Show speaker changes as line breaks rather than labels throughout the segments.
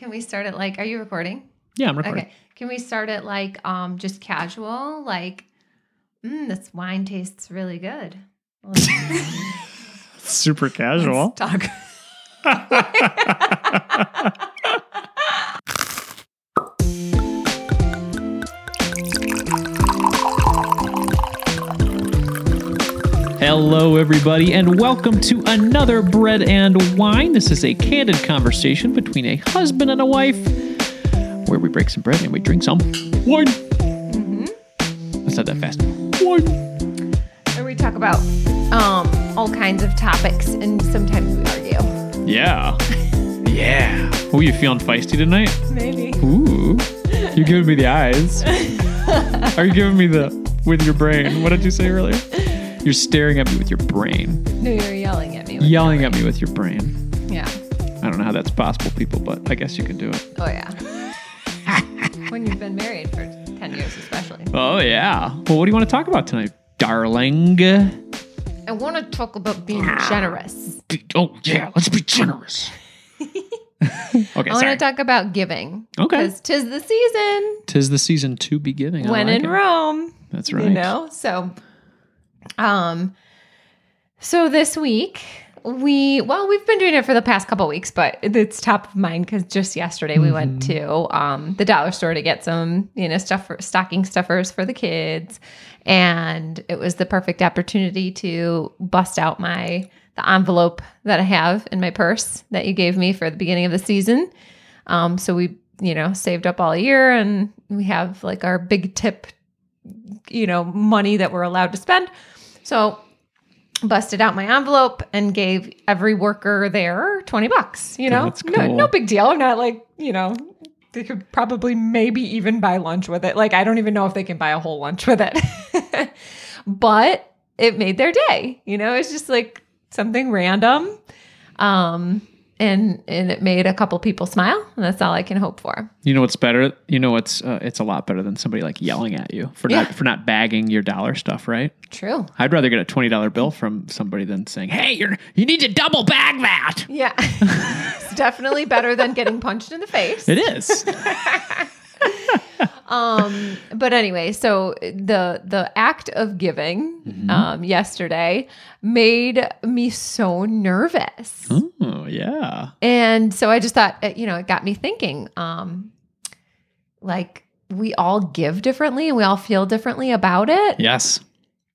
Can we start it like? Are you recording?
Yeah, I'm recording.
Okay. Can we start it like um just casual? Like, mm, this wine tastes really good. Let's,
Super casual.
talk.
Hello, everybody, and welcome to another Bread and Wine. This is a candid conversation between a husband and a wife where we break some bread and we drink some wine. Let's not that fast. Wine.
Where we talk about um all kinds of topics and sometimes we argue.
Yeah. Yeah. Oh, you feeling feisty tonight?
Maybe.
Ooh. You're giving me the eyes. Are you giving me the with your brain? What did you say earlier? You're staring at me with your brain.
No, you're yelling at me. with
Yelling
your
at me with your brain.
brain. Yeah.
I don't know how that's possible, people, but I guess you can do it.
Oh yeah. when you've been married for ten years, especially.
Oh, yeah. Well, what do you want to talk about tonight, darling?
I want to talk about being generous.
Oh, yeah. Let's be generous. okay,
I want to talk about giving.
Okay.
Because tis the season
Tis the season to be giving. I
when
like
in
it.
Rome.
That's right.
You know? So um so this week we well we've been doing it for the past couple weeks but it's top of mind because just yesterday we went
Mm-hmm.
to um the dollar store to get some you know stuff for stocking stuffers for the kids. And it was the perfect opportunity to bust out my the envelope that i have in my purse that you gave me for the beginning of the season. Um so we you know saved up all year and we have like our big tip you know money that we're allowed to spend so busted out my envelope and gave every worker there 20 bucks you know?
That's
no,
cool.
no big deal. I'm not like you know they could probably maybe even buy lunch with it. Like i don't even know if they can buy a whole lunch with it. But it made their day you know? It's just like something random. Um and and it made a couple people smile and that's all i can hope for
You know what's better? You know what's uh, it's a lot better than somebody like yelling at you for
Yeah.
not for not bagging your dollar stuff, right?
true
I'd rather get a twenty dollar bill from somebody than saying, "Hey, you're you need to double bag that."
yeah it's definitely better than getting punched in the face
It is.
um but anyway so the the act of giving um yesterday made me so nervous.
Oh yeah.
and so i just thought you know it got me thinking um like we all give differently and we all feel differently about it.
Yes.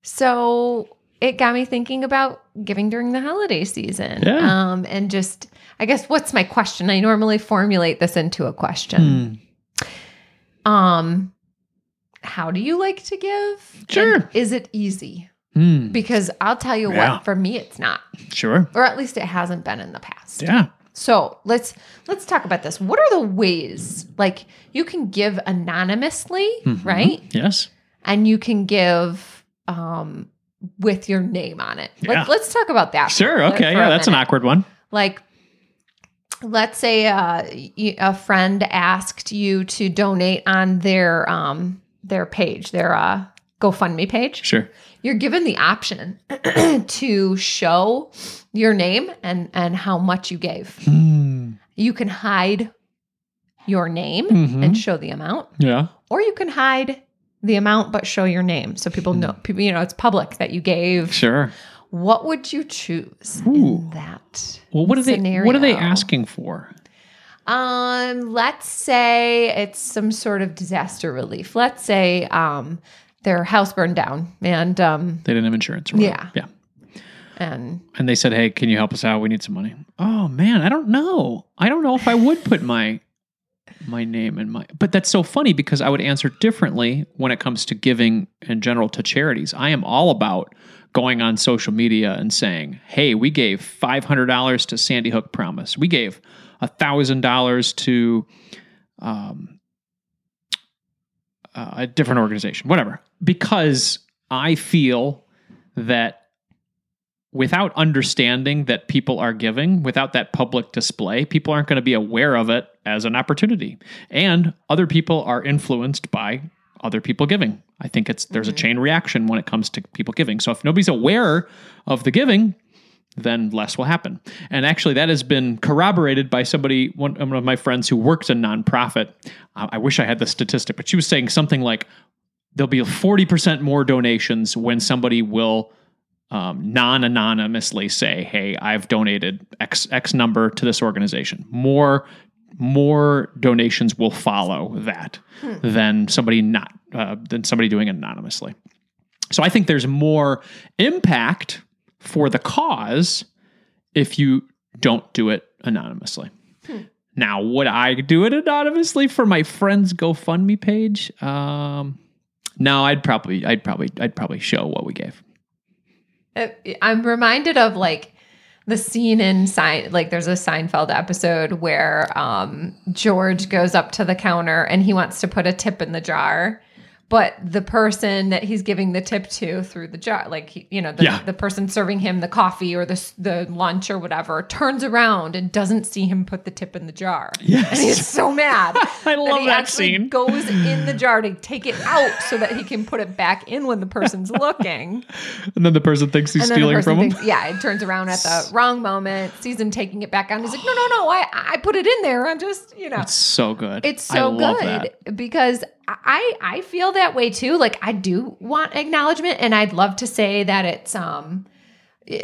so it got me thinking about giving during the holiday season.
Yeah.
um and just i guess what's my question? I normally formulate this into a question um how do you like to give
Sure.
And is it easy
Hmm.
because i'll tell you
Yeah.
what for me it's not
Sure.
or at least it hasn't been in the past
Yeah.
so let's let's talk about this what are the ways like you can give anonymously
Mhm.
right
Yes.
and you can give um with your name on it
Yeah.
Let, let's talk about that
Sure.
for-
Okay.
for
Yeah, that's an awkward one.
like let's say uh, a friend asked you to donate on their um their page their uh gofundme page
Sure.
you're given the option to show your name and and how much you gave
Hmm.
you can hide your name
Mhm.
and show the amount
Yeah.
or you can hide the amount but show your name so people know people you know it's public that you gave
Sure.
What would you choose
Ooh.
in that
Well, what are they? What are they asking for?
Um, let's say it's some sort of disaster relief. Let's say um their house burned down and um
They didn't have insurance. Whatever.
Yeah.
Yeah.
and
And they said, "Hey, can you help us out? We need some money." Oh man, I don't know. I don't know if I would put my my name and my. But that's so funny because I would answer differently when it comes to giving in general to charities. I am all about going on social media and saying, "Hey, we gave five hundred dollars to Sandy Hook Promise. We gave thousand dollars to." Um, uh, a different organization, whatever, because I feel that without understanding that people are giving, without that public display, people aren't going to be aware of it as an opportunity. And other people are influenced by other people giving. I think it's there's a chain reaction when it comes to people giving. So if nobody's aware of the giving, then less will happen. And actually, that has been corroborated by somebody, one, one of my friends who works a nonprofit. I, I wish I had the statistic, but she was saying something like there'll be 40% more donations when somebody will um, non-anonymously say, "Hey, I've donated X X number to this organization." More more donations will follow that than somebody not uh, than somebody doing it anonymously. So I think there's more impact for the cause if you don't do it anonymously. Now, would I do it anonymously for my friend's GoFundMe page? Um, no, I'd probably, I'd probably, I'd probably show what we gave.
Uh, I'm reminded of like the scene in Sein like there's a Seinfeld episode where um George goes up to the counter and he wants to put a tip in the jar. But the person that he's giving the tip to through the jar, like you know, the,
Yeah.
the person serving him the coffee or the the lunch or whatever, turns around and doesn't see him put the tip in the jar.
Yes.
and he's so mad.
I love
he
that
actually
scene.
Goes in the jar to take it out so that he can put it back in when the person's looking.
And then the person thinks he's stealing from him.
yeah, it turns around at the wrong moment, sees him taking it back out. And he's like, no, no, no, I, I put it in there. I'm just, you know,
It's so good.
it's so good
that.
because I, I feel that way too. Like I do want acknowledgement and I'd love to say that it's, um,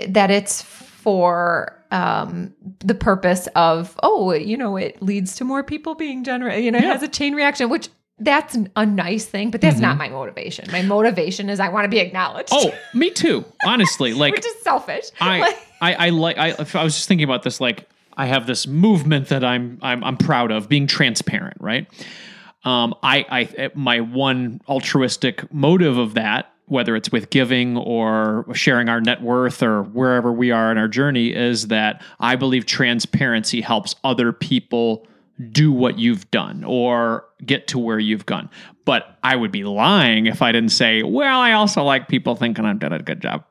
that it's for, um, the purpose of, oh, you know, it leads to more people being generous, you know, it has a chain reaction, which that's a nice thing, but that's
Mm-hmm.
not my motivation. My motivation is I want to be acknowledged.
Oh, me too. Honestly, like
which is selfish.
I,
Like-
I, I like. I, I was just thinking about this. Like, I have this movement that I'm, I'm, I'm proud of being transparent. Right. Um, I, I, my one altruistic motive of that, whether it's with giving or sharing our net worth or wherever we are in our journey, is that I believe transparency helps other people do what you've done or get to where you've gone. But I would be lying if I didn't say, well, I also like people thinking I've done a good job.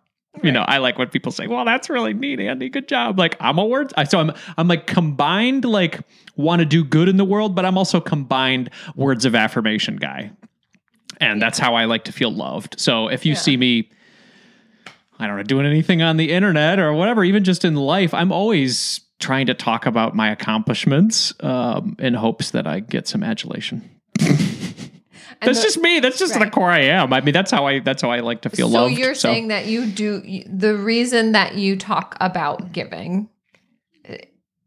You know, I like when people say, "Well, that's really neat, Andy. Good job." Like I'm a word, I- so I'm I'm like combined, like want to do good in the world, but I'm also combined words of affirmation guy, and that's how I like to feel loved. So if you
Yeah.
see me, I don't know, doing anything on the internet or whatever, even just in life, I'm always trying to talk about my accomplishments um, in hopes that I get some adulation. That's
the-
just me. That's just the core I am. I mean, that's how I that's how I like to feel loved.
so
loved.
you're saying that you do the reason that you talk about giving uh,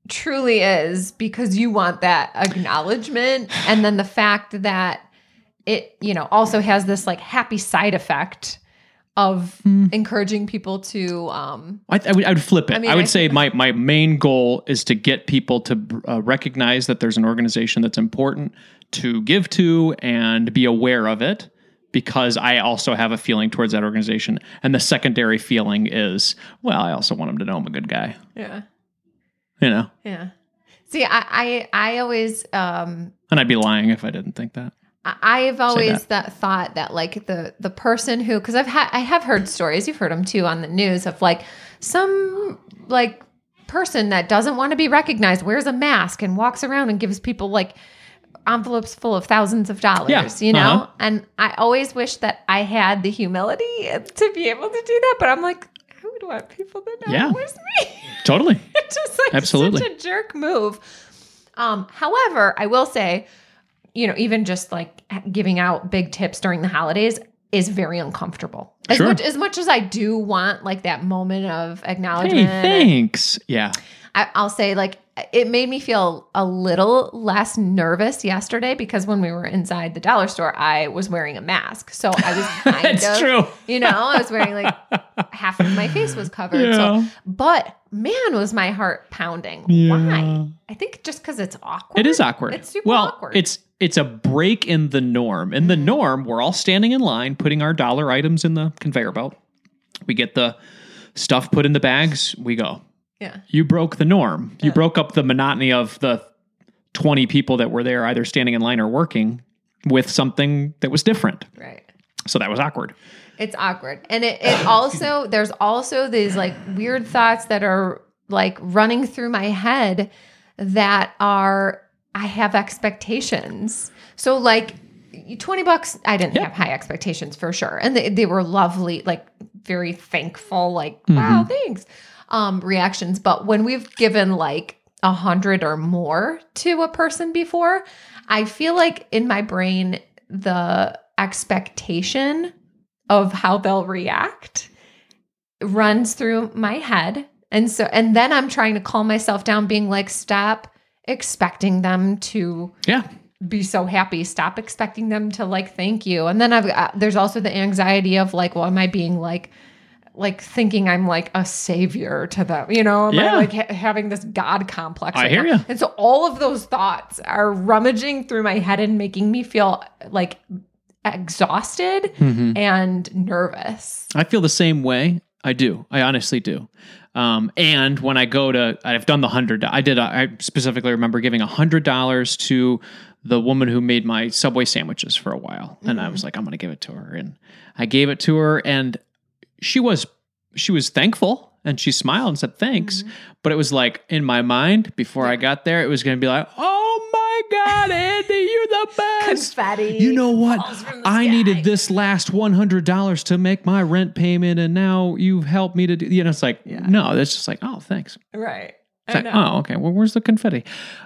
truly is because you want that acknowledgement and then the fact that it you know also has this like happy side effect of
Hmm.
encouraging people to um
I, I, would, I would flip it. I,
I
would say my, my main goal is to get people to uh, recognize that there's an organization that's important to give to and be aware of it because I also have a feeling towards that organization. And the secondary feeling is, well, I also want them to know I'm a good guy.
yeah
You know?
yeah see i i, I always um
And I'd be lying if I didn't think that.
I've always
that.
that. thought that like the the person who because I've had I have heard stories you've heard them too on the news of like some like person that doesn't want to be recognized wears a mask and walks around and gives people like envelopes full of thousands of dollars
Yeah,
you know
uh-huh.
and I always wish that I had the humility to be able to do that but I'm like I would want people to know
Yeah.
it was me
Totally.
it's just like
Absolutely.
such a jerk move. Um, however, I will say, you know, even just like giving out big tips during the holidays is very uncomfortable. As
Sure.
much as much as I do want like that moment of acknowledgement.
Hey, thanks. Yeah.
I, I'll say like it made me feel a little less nervous yesterday because when we were inside the dollar store, I was wearing a mask, so I was kind
That's
of,
true.
you know, I was wearing like half of my face was covered. So
Yeah.
but man, was my heart pounding.
Yeah.
Why? I think just because it's awkward.
It is awkward.
It's super
well,
awkward.
it's it's a break in the norm. In the mm. norm, we're all standing in line, putting our dollar items in the conveyor belt. We get the stuff put in the bags. We go.
yeah,
You broke the norm. You broke up the monotony of the twenty people that were there, either standing in line or working, with something that was different.
right.
So that was awkward.
It's awkward. And it, it also, there's also these like weird thoughts that are like running through my head that are, I have expectations. So, like, 20 bucks, I didn't
Yeah.
have high expectations for sure. And they, they were lovely, like, very thankful, like,
Mm-hmm.
wow, thanks. um, reactions, but when we've given like a hundred or more to a person before, I feel like in my brain the expectation of how they'll react runs through my head. And so, and then I'm trying to calm myself down, being like, stop expecting them to
Yeah.
be so happy. Stop expecting them to like thank you. And then I've got, there's also the anxiety of like, well, am I being like, like thinking I'm like a savior to them, you know? Am
Yeah.
I like ha- having this God complex?
I
right
hear
now?
ya.
And so all of those thoughts are rummaging through my head and making me feel like exhausted
Mhm.
and nervous.
I feel the same way. I do. I honestly do. Um, and when I go to, I've done the hundred. I did. I specifically remember giving a hundred dollars to the woman who made my Subway sandwiches for a while, and I was like, I'm going to give it to her, and I gave it to her, and she was she was thankful, and she smiled and said thanks. But it was like in my mind before I got there, it was going to be like, Oh my God, Andy, you're the best.
Confetti.
You know what?
falls from the
I
sky.
needed this last one hundred dollars to make my rent payment, and now you've helped me to do. You know, it's like
Yeah.
no, that's just like oh, thanks.
Right.
It's
I
like
know.
oh, okay. Well, where's the confetti?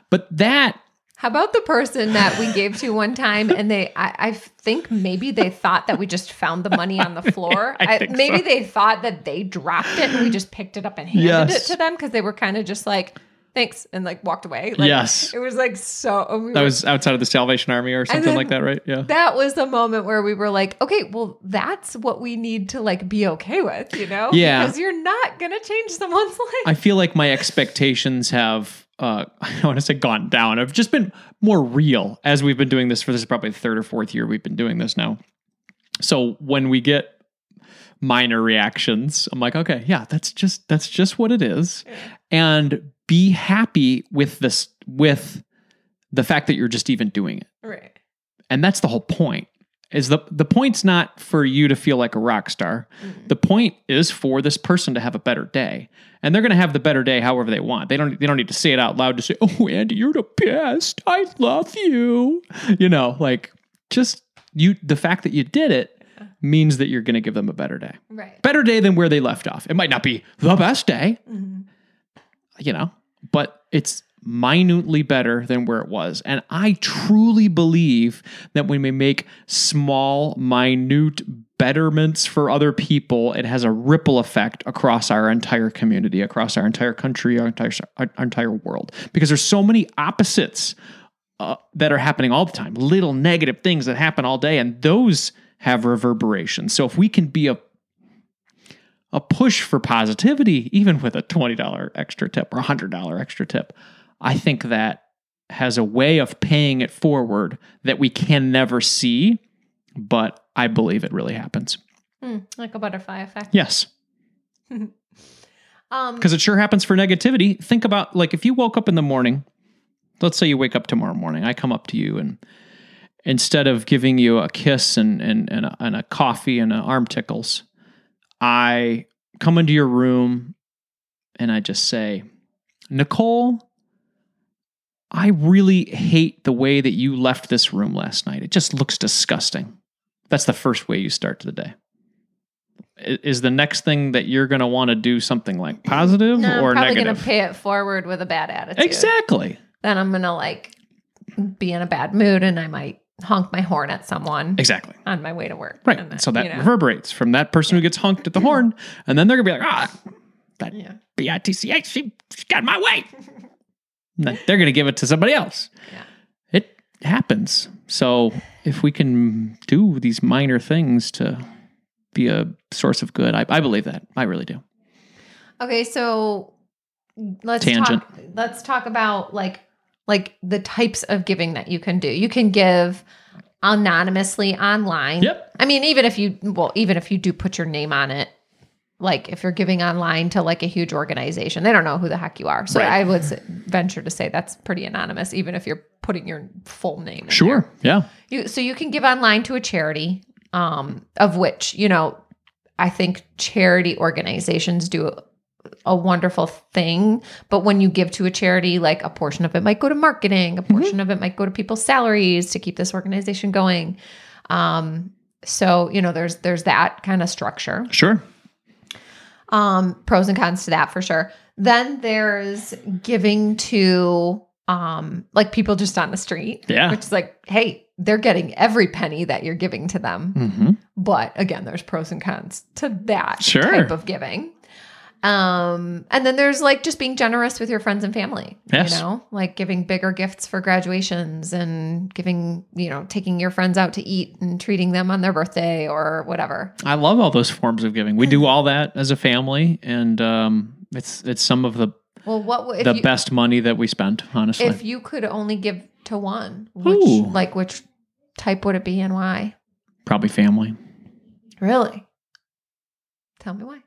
But that
How about the person that we gave to one time and they I, I think maybe they thought that we just found the money on the floor.
I
I maybe
so.
they thought that they dropped it and we just picked it up and handed
Yes.
it to them because they were kind of just like, thanks, and like walked away. Like,
Yes.
It was like so we
that
were-
was outside of the Salvation Army or something like that, right? Yeah.
that was the moment where we were like, okay, well, that's what we need to like be okay with, you know?
Yeah.
Because you're not gonna change someone's life.
I feel like my expectations have uh I want to say gone down. I've just been more real as we've been doing this for this is probably the third or fourth year we've been doing this now. So when we get minor reactions, I'm like, okay, yeah, that's just that's just what it is. And be happy with this with the fact that you're just even doing it.
right.
And that's the whole point. Is the the point's not for you to feel like a rock star. The point is for this person to have a better day. And they're going to have the better day however they want. They don't they don't need to say it out loud to say, "Oh, Andy, you're the best. I love you." You know, like just you the fact that you did it means that you're going to give them a better day.
Right.
Better day than where they left off. It might not be the best day,
Mhm.
You know, but it's minutely better than where it was. And I truly believe that when we make small, minute betterments for other people, it has a ripple effect across our entire community, across our entire country, our entire, our entire world. Because there's so many opposites uh, that are happening all the time, little negative things that happen all day, and those have reverberations. So if we can be a a push for positivity, even with a $20 extra tip or a $100 extra tip, I think that has a way of paying it forward that we can never see, but I believe it really happens.
Hmm, like a butterfly effect.
Yes,
Um,
because it sure happens for negativity. Think about like if you woke up in the morning, let's say you wake up tomorrow morning, I come up to you and instead of giving you a kiss and and and a, and a coffee and a arm tickles, I come into your room and I just say, Nicole, I really hate the way that you left this room last night. It just looks disgusting. That's the first way you start the day. Is the next thing that you're going to want to do something like positive
no,
or
I'm probably
negative?
gonna pay it forward with a bad attitude.
exactly.
Then I'm gonna like be in a bad mood and I might honk my horn at someone
Exactly.
on my way to work.
Right.
And then,
so that
you know,
reverberates from that person who gets honked at the horn, and then they're gonna be like, ah, that
yeah.
bitch, she, she got in my way. And they're gonna give it to somebody else.
Yeah.
It happens. So if we can do these minor things to be a source of good, I, I believe that. I really do.
Okay, so let's
Tangent.
talk let's talk about like like the types of giving that you can do. You can give anonymously online.
Yep.
I mean, even if you well, even if you do put your name on it, like if you're giving online to like a huge organization, they don't know who the heck you are. So
Right.
I would venture to say that's pretty anonymous, even if you're putting your full name.
Sure.
there.
Yeah.
You so you can give online to a charity, um, of which you know, I think charity organizations do a, wonderful thing. But when you give to a charity, like a portion of it might go to marketing, a portion of it might go to people's salaries to keep this organization going. Um, so you know, there's there's that kind of structure.
Sure.
Um, pros and cons to that for sure. Then there's giving to um like people just on the street.
Yeah.
Which is like, hey, they're getting every penny that you're giving to them.
Mm-hmm.
But again, there's pros and cons to that
Sure.
type of giving. Um, and then there's like just being generous with your friends and family.
Yes.
You know, like giving bigger gifts for graduations and giving, you know, taking your friends out to eat and treating them on their birthday or whatever.
I love all those forms of giving. We do all that as a family, and um, it's it's some of the
Well, what
the
you,
best money that we spent. Honestly,
if you could only give to one? Which
Ooh.
like which type would it be and why?
probably family.
Really? Tell me why.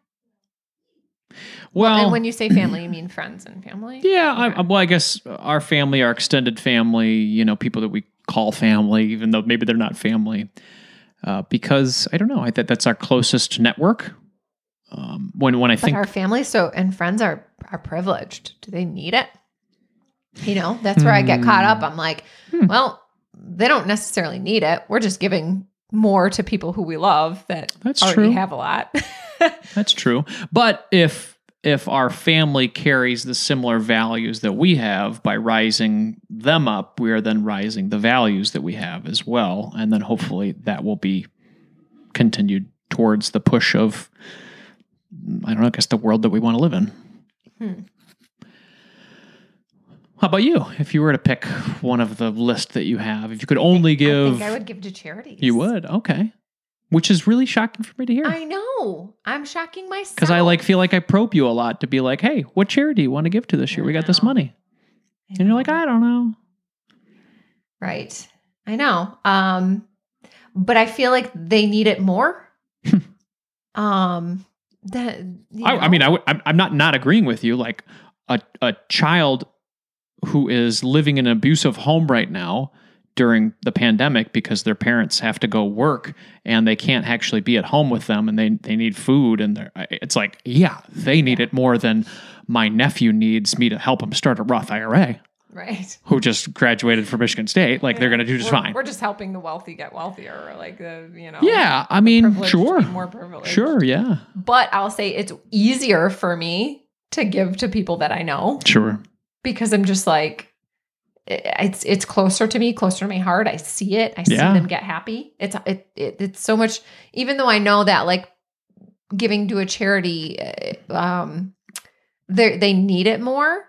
Well,
and when you say family, you mean friends and family?
Yeah, I, well, I guess our family, our extended family, you know, people that we call family, even though maybe they're not family, uh, because I don't know, I think that's our closest network. Um, when when I
But
think
our family so and friends are are privileged. Do they need it? You know, that's where I get caught up. I'm like,
Hmm.
well, they don't necessarily need it. We're just giving more to people who we love that
That's
already
true.
have a lot.
that's true, but if if our family carries the similar values that we have by rising them up, we are then rising the values that we have as well, and then hopefully that will be continued towards the push of I don't know, I guess the world that we want to live in.
Hmm.
How about you? If you were to pick one of the list that you have, if you could only
I
give,
think I would give to charities.
you would. Okay, which is really shocking for me to hear
I know. I'm shocking myself.
because I like feel like I probe you a lot to be like, hey, what charity do you want to give to this year? We got this money,
I
and you're like. I don't know.
Right. I know. Um, but I feel like they need it more. um, that
I, I mean? I I'm, I'm not not agreeing with you. Like a a child who is living in an abusive home right now during the pandemic because their parents have to go work and they can't actually be at home with them and they they need food and they're it's like yeah they need it more than my nephew needs me to help him start a Roth IRA
right.
who just graduated from Michigan State like they're going to do just
we're,
fine
We're just helping the wealthy get wealthier, like the you know.
yeah I mean sure
more privileged.
sure yeah
But I'll say it's easier for me to give to people that I know
sure
because I'm just like it's it's closer to me, closer to my heart. I see it. I
Yeah.
see them get happy. It's it, it it's so much. Even though I know that like giving to a charity, uh, um, they they need it more.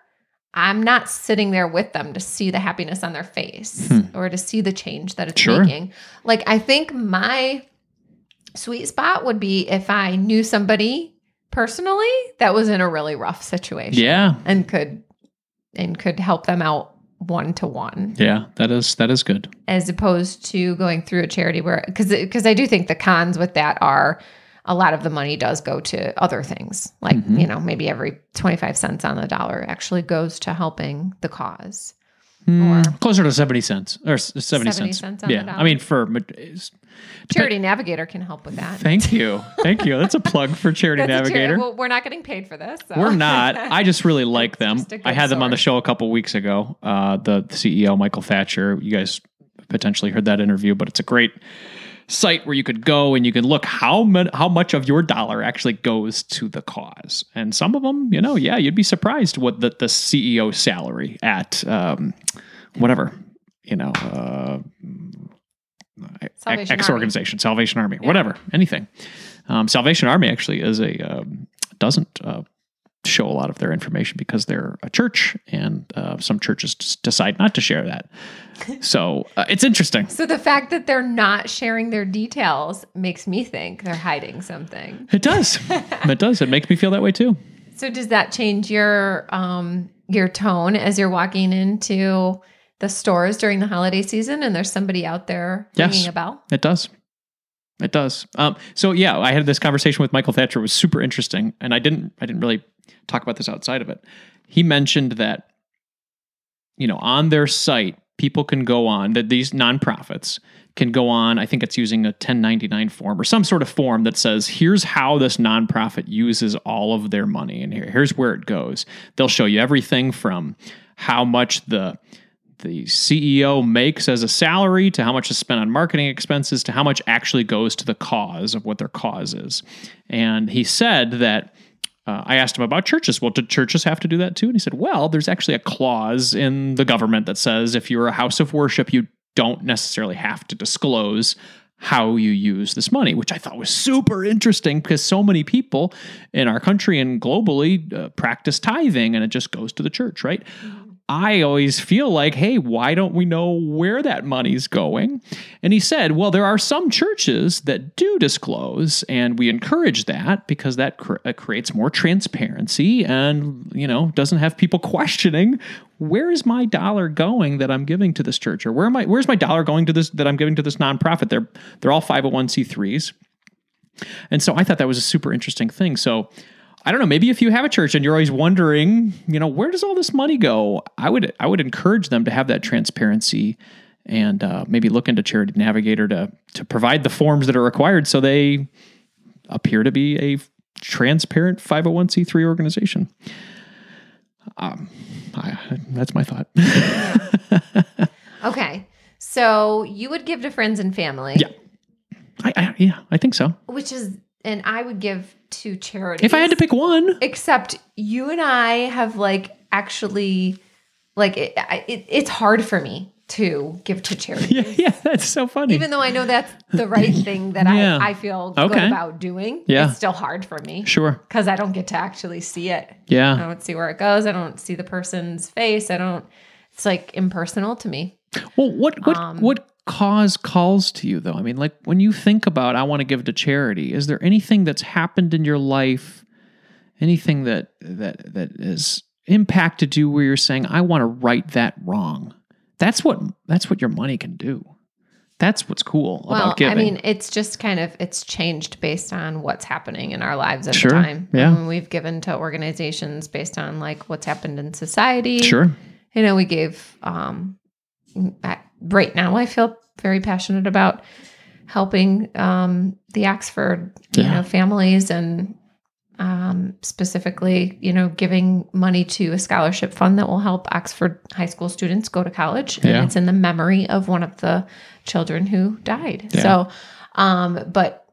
I'm not sitting there with them to see the happiness on their face
Hmm.
or to see the change that it's
Sure.
making. Like I think my sweet spot would be if I knew somebody personally that was in a really rough situation
yeah
and could and could help them out one to one
yeah that is that is good
as opposed to going through a charity where because because I do think the cons with that are a lot of the money does go to other things like
Mhm.
you know maybe every 25 cents on the dollar actually goes to helping the cause Or-
closer to 70 cents or 70,
70
cents.
cents on the
yeah. I mean, for
charity navigator can help with that
thank you. Thank you. That's a plug for Charity
That's a chari-
Navigator.
well, we're not getting paid for this so.
We're not. I just really like them.
just a good
I had them on the show a couple weeks ago. Uh, the CEO, Michael Thatcher. You guys potentially heard that interview, but it's a great site where you could go and you can look how mu- how much of your dollar actually goes to the cause. And some of them, you know, yeah, you'd be surprised what the, the CEO salary at um, whatever, you know, uh,
Salvation
X
Army.
organization, Salvation Army, whatever, anything. Um, Salvation Army actually is a um, doesn't uh, show a lot of their information because they're a church, and uh, some churches decide not to share that. So uh, it's interesting.
so the fact that they're not sharing their details makes me think they're hiding something
It does. it does. It makes me feel that way too.
So does that change your um your tone as you're walking into the stores during the holiday season and there's somebody out there
Yes.
ringing a bell?
It does. It does. Um, so yeah, I had this conversation with Michael Thatcher. It was super interesting, and I didn't. I didn't really talk about this outside of it. He mentioned that, you know, on their site, people can go on that these nonprofits can go on. I think it's using a 1099 form or some sort of form that says, "Here's how this nonprofit uses all of their money, and here, here's where it goes." They'll show you everything from how much the the CEO makes as a salary to how much is spent on marketing expenses to how much actually goes to the cause of what their cause is. And he said that uh, I asked him about churches. Well, do churches have to do that too? And he said, well, there's actually a clause in the government that says if you're a house of worship, you don't necessarily have to disclose how you use this money, which I thought was super interesting because so many people in our country and globally uh, practice tithing and it just goes to the church, right? I always feel like, hey, why don't we know where that money's going? And he said, well, there are some churches that do disclose, and we encourage that because that cr- uh, creates more transparency and, you know, doesn't have people questioning where is my dollar going that I'm giving to this church, or where am I? Where's my dollar going to this that I'm giving to this nonprofit? They're they're all 501c3s, and so I thought that was a super interesting thing. So I don't know. Maybe if you have a church and you're always wondering, you know, where does all this money go? I would I would encourage them to have that transparency and uh, maybe look into Charity Navigator to to provide the forms that are required so they appear to be a transparent 501c3 organization. Um, I, that's my thought.
Okay. So you would give to friends and family.
Yeah. I, I, yeah, I think so.
Which is, and I would give to charity.
If I had to pick one,
Except you and I have like actually, like, it, it, it's hard for me to give to charity.
yeah, yeah, that's so funny.
Even though I know that's the right thing that
Yeah.
I, I feel good about doing,
Yeah.
it's still hard for me
sure.
because I don't get to actually see it.
Yeah.
I don't see where it goes. I don't see the person's face. I don't, it's like impersonal to me.
Well, what what
Um,
what cause calls to you though? I mean, like when you think about I want to give to charity, is there anything that's happened in your life, anything that that that has impacted you where you're saying I want to right that wrong? That's what that's what your money can do. That's what's cool
Well,
about giving.
I mean, it's just kind of it's changed based on what's happening in our lives at
Sure.
the time.
Yeah.
Um, we've given to organizations based on like what's happened in society.
sure.
You know, we gave um at- right now I feel very passionate about helping um the Oxford, you
Yeah.
know, families and um specifically, you know, giving money to a scholarship fund that will help Oxford high school students go to college. And
Yeah.
it's in the memory of one of the children who died.
Yeah.
So um but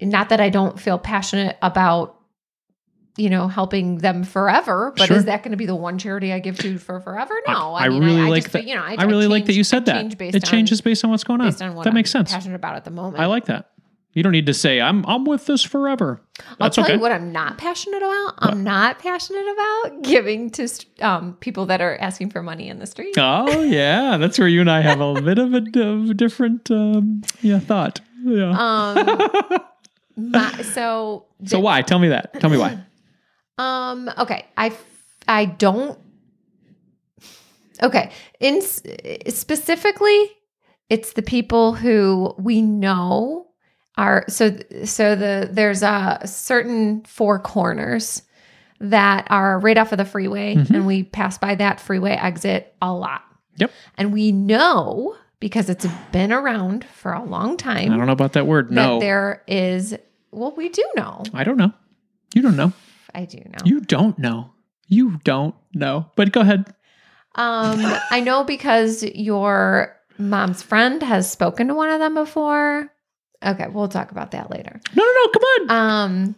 not that I don't feel passionate about you know, helping them forever. But
Sure.
is that going to be the one charity I give to for forever? No,
I, really like
just,
that.
You know, I,
I really like that
change-
you said
I
that.
change
It changes
on,
based on what's going on.
based on what
that
I'm
makes sense.
Passionate about at the moment.
I like that. You don't need to say I'm I'm with this forever.
I'll
That's
tell
okay.
you what I'm not passionate about. I'm not passionate about giving to um, people that are asking for money in the street.
Oh yeah, that's where you and I have a bit of a, of different um, yeah thought. Yeah.
Um, my, so
so why? Tell me that. Tell me why.
Um. Okay. I I don't. Okay. In specifically, it's the people who we know are so so the there's a certain four corners that are right off of the freeway,
Mhm.
and we pass by that freeway exit a lot.
Yep.
And we know because it's been around for a long time.
I don't know about that word.
that
No,
there is. Well, we do know.
I don't know. You don't know.
I do know.
You don't know. You don't know. But go ahead.
Um, I know because your mom's friend has spoken to one of them before. Okay, we'll talk about that later.
No, no, no. Come on.
Um,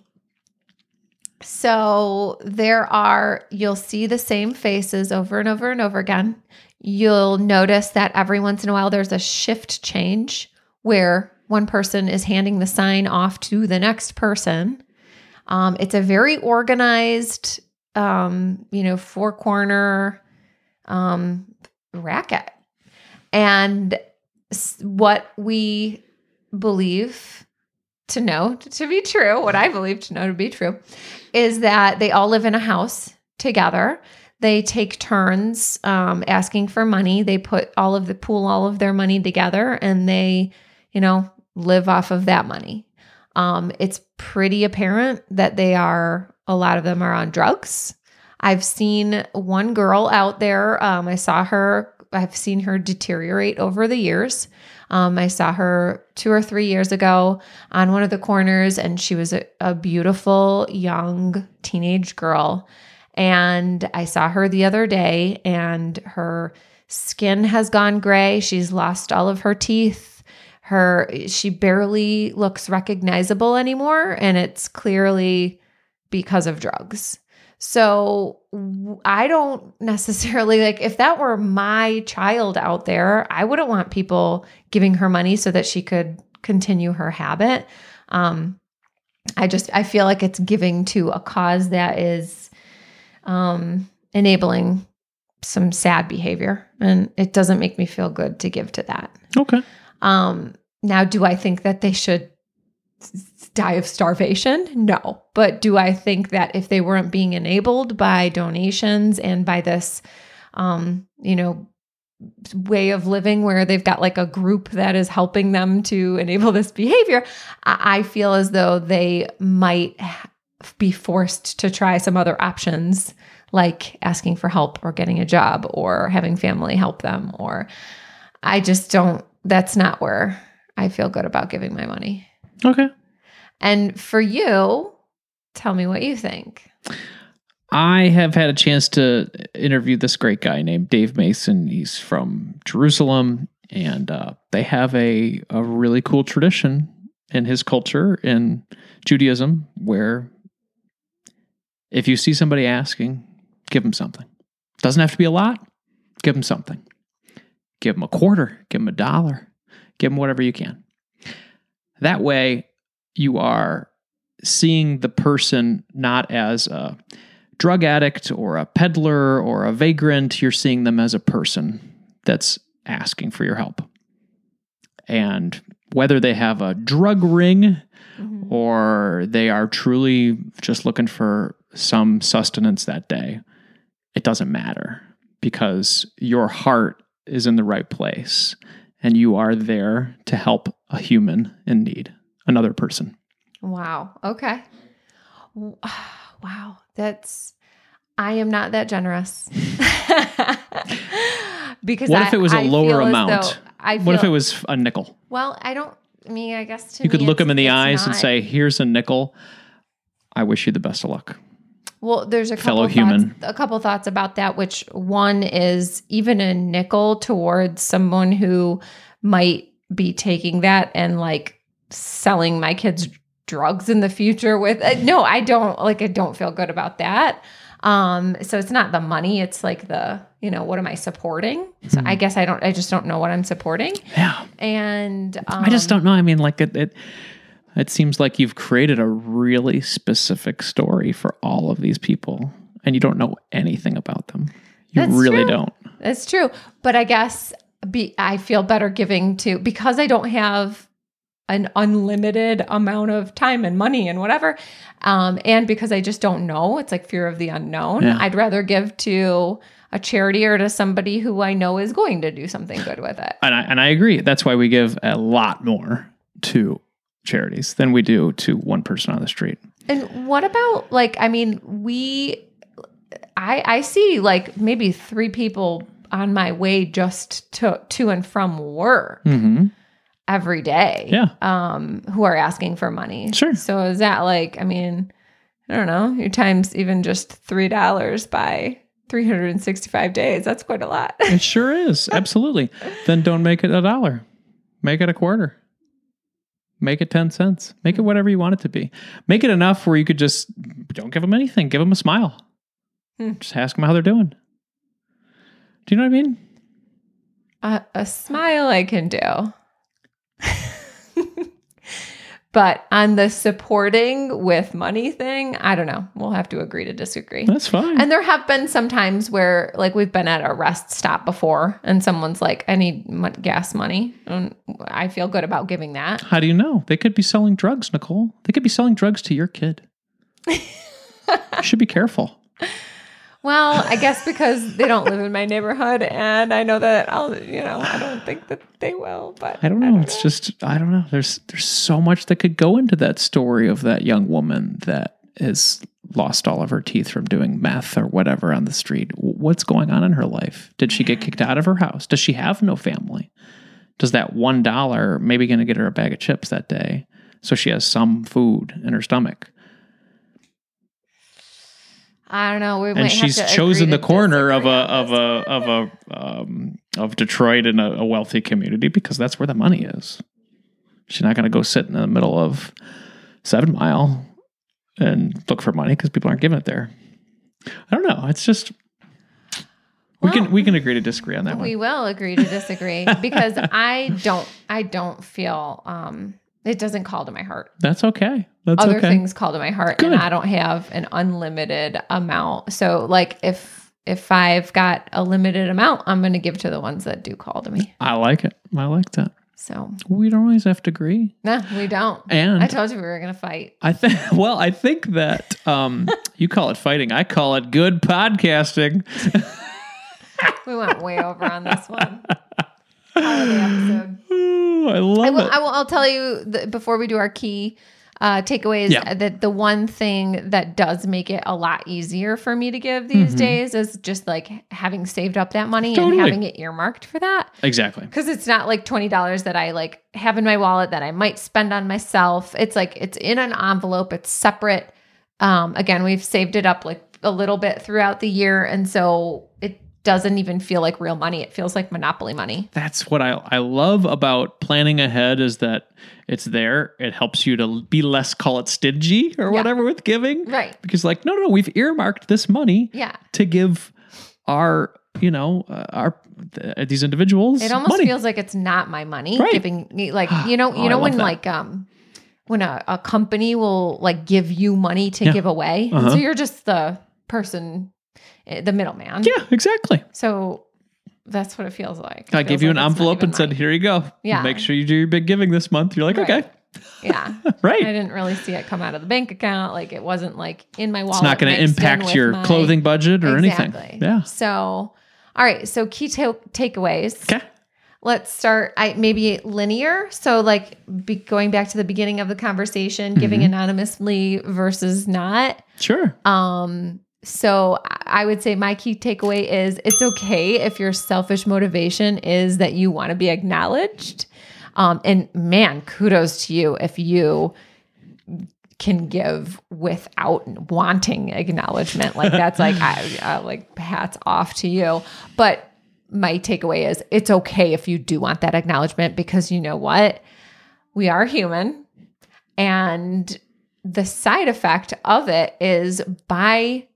so there are, you'll see the same faces over and over and over again. You'll notice that every once in a while there's a shift change where one person is handing the sign off to the next person. Um, it's a very organized, um, you know, four corner um, racket. And what we believe to know to be true, what I believe to know to be true, is that they all live in a house together. They take turns um, asking for money. They put all of the pool, all of their money together, and they, you know, live off of that money. Um, it's pretty apparent that they are. A lot of them are on drugs. I've seen one girl out there. Um, I saw her. I've seen her deteriorate over the years. Um, I saw her two or three years ago on one of the corners, and she was a, a beautiful young teenage girl. And I saw her the other day, and her skin has gone gray. She's lost all of her teeth. Her she barely looks recognizable anymore, and it's clearly because of drugs. So i don't necessarily like if that were my child out there, I wouldn't want people giving her money so that she could continue her habit. Um, I just I feel like it's giving to a cause that is um, enabling some sad behavior, and it doesn't make me feel good to give to that.
Okay.
Um, now, do I think that they should die of starvation? No. But do I think that if they weren't being enabled by donations and by this, um, you know, way of living where they've got like a group that is helping them to enable this behavior, I, I feel as though they might be forced to try some other options like asking for help or getting a job or having family help them or I just don't that's not where I feel good about giving my money.
Okay.
And for you, tell me what you think.
I have had a chance to interview this great guy named Dave Mason. He's from Jerusalem, and uh, they have a, a really cool tradition in his culture in Judaism where if you see somebody asking, give them something. Doesn't have to be a lot, give them something. Give them a quarter, give them a dollar, give them whatever you can. That way, you are seeing the person not as a drug addict or a peddler or a vagrant, you're seeing them as a person that's asking for your help. And whether they have a drug ring mm-hmm. or they are truly just looking for some sustenance that day, it doesn't matter because your heart is in the right place and you are there to help a human in need, another person.
Wow. Okay. Wow. That's I am not that generous. because
What
I-
if it was a
I
lower amount?
I
What if it was a nickel?
Well, I don't I mean, I guess to
You could look them in the eyes and say, "Here's a nickel. I wish you the best of luck."
Well, there's a couple
fellow
thoughts,
human.
a couple thoughts about that. Which one is even a nickel towards someone who might be taking that and like selling my kids drugs in the future with. Uh, no, I don't like. I don't feel good about that. Um, so it's not the money; it's like the you know what am I supporting? So
Hmm.
I guess I don't. I just don't know what I'm supporting,
Yeah,
and um,
I just don't know. I mean, like it, it. It seems like you've created a really specific story for all of these people, and you don't know anything about them. You
That's
really
true.
don't.
That's true. But I guess be I feel better giving to because I don't have an unlimited amount of time and money and whatever. Um, and because I just don't know, it's like fear of the unknown.
Yeah.
I'd rather give to a charity or to somebody who I know is going to do something good with it.
And I, and I agree. That's why we give a lot more to charities than we do to one person on the street.
And what about like I mean, we I I see like maybe three people on my way just to to and from work.
Mm-hmm.
every day
Yeah.
um who are asking for money
Sure.
so is that like i mean i don't know your times even just three dollars by 365 days that's quite a lot
It sure is. Absolutely. then don't make it a dollar. Make it a quarter. Make it 10 cents. Make it whatever you want it to be. Make it enough where you could just don't give them anything. Give them a smile.
Hmm.
Just ask them how they're doing. Do you know what I mean?
a, a smile i can do but on the supporting with money thing i don't know we'll have to agree to disagree
That's fine.
And there have been some times where, like, we've been at a rest stop before, and someone's like, "I need gas money," and I feel good about giving that.
how do you know? They could be selling drugs, Nicole. They could be selling drugs to your kid. you should be careful.
Well, I guess because they don't live in my neighborhood, and I know that I'll, you know, I don't think that they will. But
I don't know. it's just I don't know. There's there's so much that could go into that story of that young woman that has lost all of her teeth from doing meth or whatever on the street. What's going on in her life? Did she get kicked out of her house? Does she have no family? Does that one dollar maybe going to get her a bag of chips that day so she has some food in her stomach?
I don't know. We
and she's chosen the corner of a of a of a um, of Detroit in a, a wealthy community because that's where the money is. She's not going to go sit in the middle of Seven Mile and look for money because people aren't giving it there. I don't know. It's just we can we can agree to disagree on that
We
one.
We will agree to disagree because I don't I don't feel um it doesn't call to my heart.
That's okay. That's
Other
okay.
things call to my heart
Good.
and I don't have an unlimited amount. So like if if I've got a limited amount, I'm going to give to the ones that do call to me.
I like it. I like that.
So,
We don't always have to agree.
no, we don't.
And
I told you we were going to fight.
I think well, I think that um you call it fighting. I call it good podcasting.
We went way over on this one. Holiday episode.
Ooh, I love
I will,
it.
I will. I'll tell you the, before we do our key uh, takeaways
Yeah.
that the one thing that does make it a lot easier for me to give these
Mhm.
days is just like having saved up that money
Totally.
and having it earmarked for that.
exactly.
Because it's not like twenty dollars that I like have in my wallet that I might spend on myself. It's like it's in an envelope. It's separate. Um, again, we've saved it up like a little bit throughout the year, and so it doesn't even feel like real money. It feels like monopoly money.
That's what I I love about planning ahead is that it's there. It helps you to be less call it stingy or
Yeah.
whatever with giving.
Right.
Because like no no, we've earmarked this money
Yeah.
to give our you know uh, our th- these individuals
It almost
money.
feels like it's not my money
Right.
giving me like you know
Oh,
you
I
know when
that.
like um when a, a company will like give you money to
Yeah.
give away
Uh-huh.
so you're just the person the middleman
yeah, exactly.
so that's what it feels like It
I
feels
gave you
like
an envelope and said, "Here you go.
Yeah.
make sure you do your big giving this month." You're like,
Right.
"Okay,
yeah
right."
I didn't really see it come out of the bank account like it wasn't like in my wallet
it's not going to impact your
my-
clothing budget or anything. Yeah.
so all right so key ta- takeaways
Okay.
let's start I maybe linear. So like be, going back to the beginning of the conversation, giving
Mm-hmm.
anonymously versus not.
Sure.
Um so I would say my key takeaway is it's okay if your selfish motivation is that you want to be acknowledged. Um and man, kudos to you if you can give without wanting acknowledgement. Like that's like I, I like hats off to you. But my takeaway is it's okay if you do want that acknowledgement because you know what? We are human. And the side effect of it is by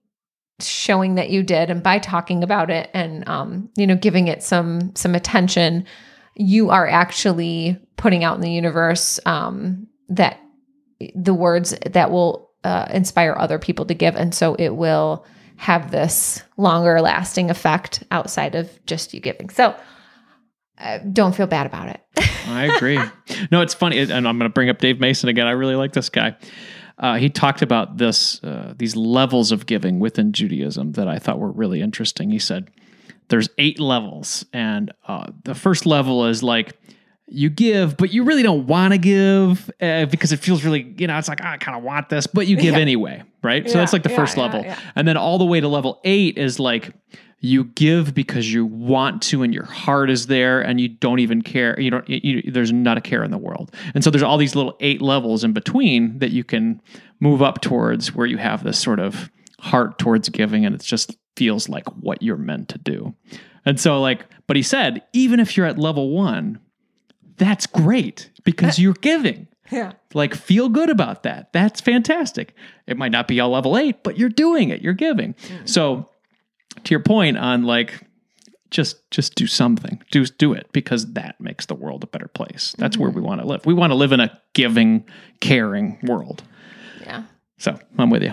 showing that you did and by talking about it and um, you know, giving it some some attention, you are actually putting out in the universe um, that the words that will uh, inspire other people to give. And so it will have this longer lasting effect outside of just you giving. So uh, don't feel bad about it.
I agree. no, it's funny, and I'm going to bring up Dave Mason again. I really like this guy. Uh, he talked about this uh, these levels of giving within Judaism that I thought were really interesting. He said there's eight levels, and uh, the first level is like you give, but you really don't want to give uh, because it feels really, you know, it's like "Ah, I kind of want this, but you give
Yeah.
anyway, right? so that's like the
yeah,
first
yeah,
level,
yeah.
and then all the way to level eight is like you give because you want to and your heart is there and you don't even care. You don't you, there's not a care in the world. And so there's all these little eight levels in between that you can move up towards where you have this sort of heart towards giving and it just feels like what you're meant to do. And so like but he said even if you're at level one that's great because you're giving.
Yeah.
like feel good about that. That's fantastic. It might not be all level eight but you're doing it. You're giving. Mm. So to your point on like just just do something do do it because that makes the world a better place that's where we want to live we want to live in a giving caring world
Yeah.
so i'm with you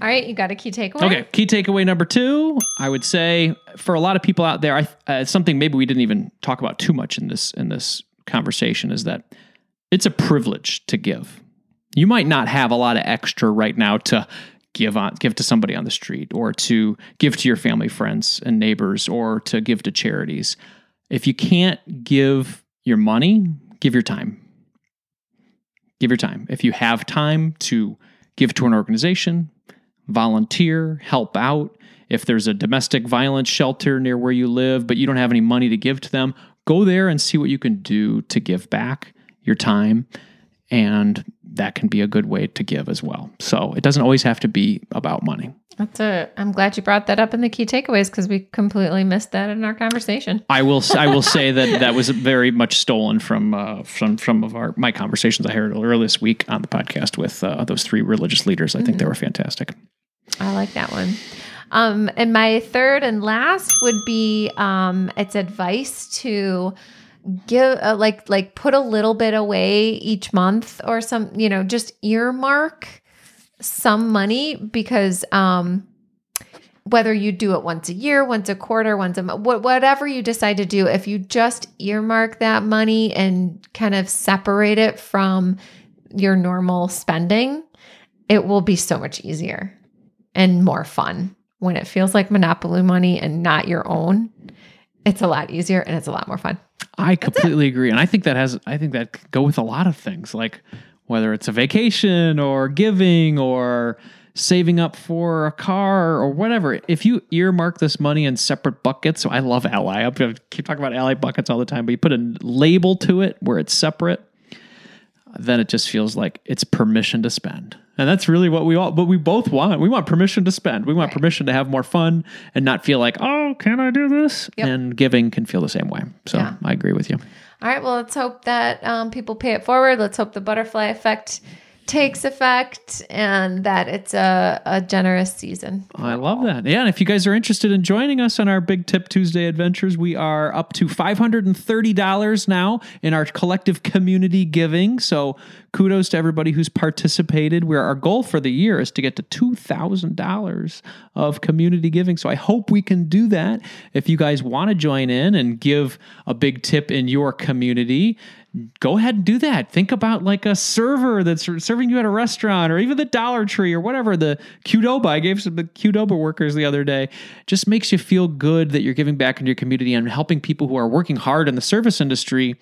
All right. You got a key takeaway?
Okay, key takeaway number two, I would say for a lot of people out there, I, uh, something maybe we didn't even talk about too much in this in this conversation is that it's a privilege to give. You might not have a lot of extra right now to give on give to somebody on the street or to give to your family, friends, and neighbors or to give to charities. If you can't give your money, give your time. Give your time. If you have time to give to an organization, volunteer, help out. If there's a domestic violence shelter near where you live, but you don't have any money to give to them, go there and see what you can do to give back your time and that can be a good way to give as well. So it doesn't always have to be about money.
That's a. I'm glad you brought that up in the key takeaways because we completely missed that in our conversation.
I will. I will say that that was very much stolen from uh, from some of our my conversations I heard earlier this week on the podcast with uh, those three religious leaders. I think they were fantastic.
I like that one. Um, and my third and last would be um, it's advice to give uh, like like put a little bit away each month or some you know just earmark some money because um whether you do it once a year, once a quarter, once a month, whatever you decide to do, if you just earmark that money and kind of separate it from your normal spending, it will be so much easier and more fun when it feels like monopoly money and not your own. It's a lot easier and it's a lot more fun.
I completely agree, and I think that has. I think that could go with a lot of things, like whether it's a vacation or giving or saving up for a car or whatever. If you earmark this money in separate buckets, so I love Ally. I keep talking about Ally buckets all the time, but you put a label to it where it's separate, then it just feels like it's permission to spend. And that's really what we all, but we both want. We want permission to spend. We want
Right.
permission to have more fun and not feel like, oh, can I do this?
Yep.
And giving can feel the same way. So
Yeah.
I agree with you.
All right, well, let's hope that um, people pay it forward. Let's hope the butterfly effect takes effect and that it's a, a generous season.
I love that. Yeah, and if you guys are interested in joining us on our Big Tip Tuesday adventures, we are up to $530 now in our collective community giving. So kudos to everybody who's participated. Where our goal for the year is to get to $2,000 of community giving. So I hope we can do that. If you guys want to join in and give a big tip in your community, go ahead and do that. Think about like a server that's serving you at a restaurant or even the Dollar Tree or whatever. The Qdoba, I gave some the Qdoba workers the other day. Just makes you feel good that you're giving back into your community and helping people who are working hard in the service industry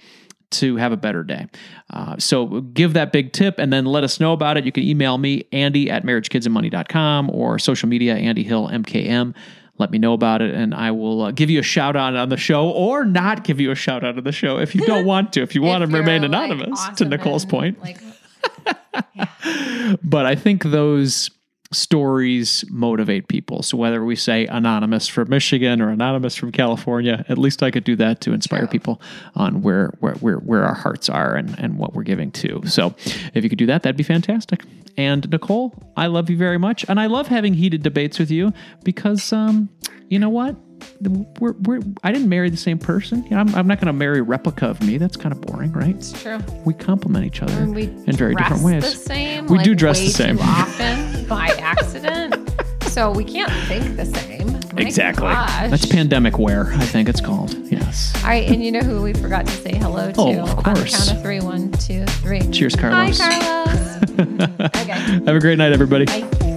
to have a better day. Uh, so give that big tip and then let us know about it. You can email me, Andy at marriagekidsandmoney.com or social media, Andy Hill, MKM. Let me know about it, and I will uh, give you a shout out on the show, or not give you a shout out on the show if you don't want to. If you want
If
to remain
you're, like,
anonymous, to Nicole's
and,
point.
Like,
But I think those stories motivate people. So whether we say anonymous from Michigan or anonymous from California, at least I could do that to inspire
True.
people on where where where, where our hearts are and, and what we're giving to. So if you could do that, that'd be fantastic. And Nicole, I love you very much. And I love having heated debates with you because um, you know what? We're, we're, I didn't marry the same person. You know, I'm, I'm not going to marry a replica of me. That's kind of boring, right?
it's true.
We complement each other
we
in very
dress
different ways.
The same.
We
like,
do dress
way
the same.
too often by accident. so we can't think the same. My
Exactly.
gosh.
That's pandemic wear, I think it's called. Yes.
All right, and you know who we forgot to say hello to?
Oh, of
On the
course.
count of three. One, two, three.
Cheers, Carlos.
Hi, Carlos. okay.
Have a great night, everybody.
Bye.